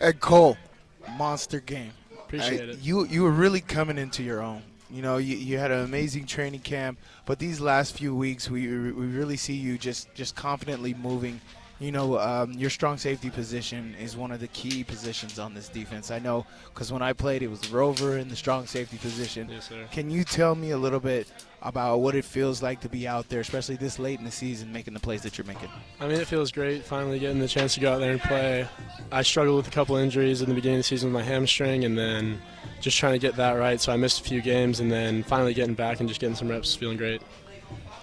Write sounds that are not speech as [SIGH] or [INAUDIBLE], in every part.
Ed Cole, monster game. Appreciate I- it. You you were really coming into your own. You know, you, you had an amazing training camp, but these last few weeks, we we really see you just just confidently moving. You know, um, your strong safety position is one of the key positions on this defense. I know because when I played, it was Rover in the strong safety position. Yes, sir. Can you tell me a little bit about what it feels like to be out there, especially this late in the season, making the plays that you're making? I mean, it feels great finally getting the chance to go out there and play. I struggled with a couple injuries in the beginning of the season with my hamstring, and then just trying to get that right. So I missed a few games, and then finally getting back and just getting some reps, feeling great.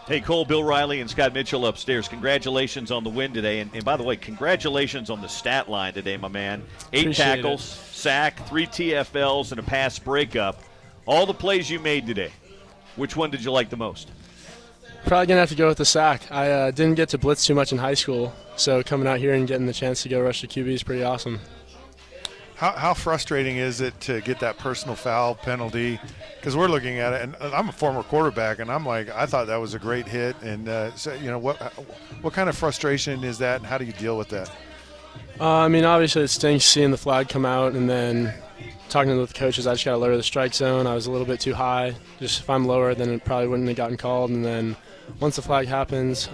Hey, Cole, Bill Riley, and Scott Mitchell upstairs. Congratulations on the win today. And, and by the way, congratulations on the stat line today, my man. Eight Appreciate tackles, sack, three TFLs, and a pass breakup. All the plays you made today. Which one did you like the most? Probably gonna have to go with the sack. I uh, didn't get to blitz too much in high school, so coming out here and getting the chance to go rush the QB is pretty awesome. How, how frustrating is it to get that personal foul penalty? Because we're looking at it, and I'm a former quarterback, and I'm like, I thought that was a great hit, and uh, so you know what, what kind of frustration is that, and how do you deal with that? Uh, I mean, obviously it stinks seeing the flag come out, and then talking to the coaches, I just got to lower the strike zone. I was a little bit too high. Just if I'm lower, then it probably wouldn't have gotten called. And then once the flag happens,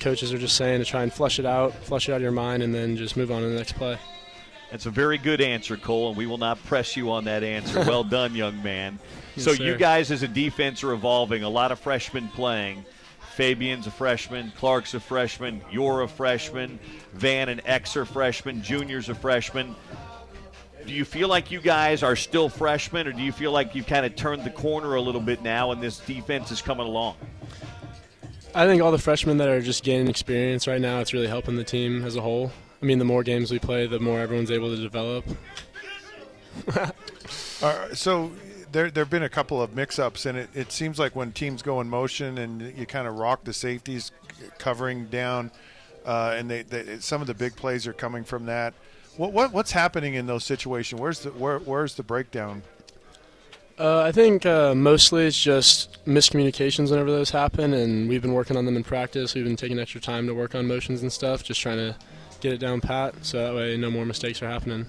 coaches are just saying to try and flush it out, flush it out of your mind, and then just move on to the next play. That's a very good answer, Cole, and we will not press you on that answer. [LAUGHS] Well done, young man. Yes, so you guys as a defense are evolving. A lot of freshmen playing. Fabian's a freshman, Clark's a freshman, you're a freshman, Van and X are freshmen, Junior's a freshman. Do you feel like you guys are still freshmen, or do you feel like you've kind of turned the corner a little bit now and this defense is coming along? I think all the freshmen that are just gaining experience right now, it's really helping the team as a whole. I mean, the more games we play, the more everyone's able to develop. [LAUGHS] Uh, so there there have been a couple of mix-ups, and it, it seems like when teams go in motion and you kind of rock the safeties covering down, uh, and they, they some of the big plays are coming from that. What, what what's happening in those situations? Where's the where, where's the breakdown? Uh, I think uh, mostly it's just miscommunications whenever those happen, and we've been working on them in practice. We've been taking extra time to work on motions and stuff, just trying to get it down pat, so that way no more mistakes are happening.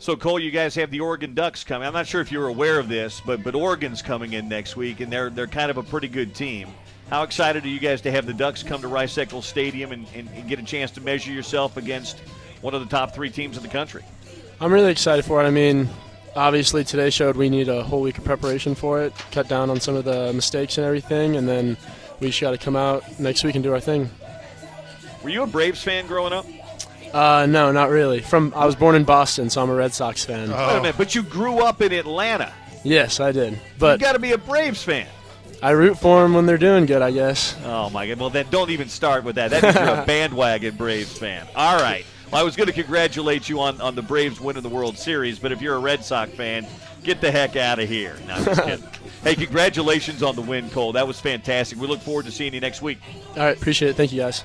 So Cole, you guys have the Oregon Ducks coming. I'm not sure if you're aware of this, but but Oregon's coming in next week, and they're they're kind of a pretty good team. How excited are you guys to have the Ducks come to Rice Eccles Stadium and, and, and get a chance to measure yourself against one of the top three teams in the country? I'm really excited for it. I mean, obviously today showed we need a whole week of preparation for it, cut down on some of the mistakes and everything, and then we just got to come out next week and do our thing. Were you a Braves fan growing up? Uh, no, not really. From I was born in Boston, so I'm a Red Sox fan. Wait a minute, but you grew up in Atlanta. Yes, I did, But you but got to be a Braves fan. I root for them when they're doing good. I guess. Oh my God! Well, then don't even start with that. That means you're a [LAUGHS] bandwagon Braves fan. All right. Well, I was going to congratulate you on, on the Braves winning the World Series, but if you're a Red Sox fan, get the heck out of here. No, I'm just kidding. [LAUGHS] hey, congratulations on the win, Cole. That was fantastic. We look forward to seeing you next week. All right, appreciate it. Thank you, guys.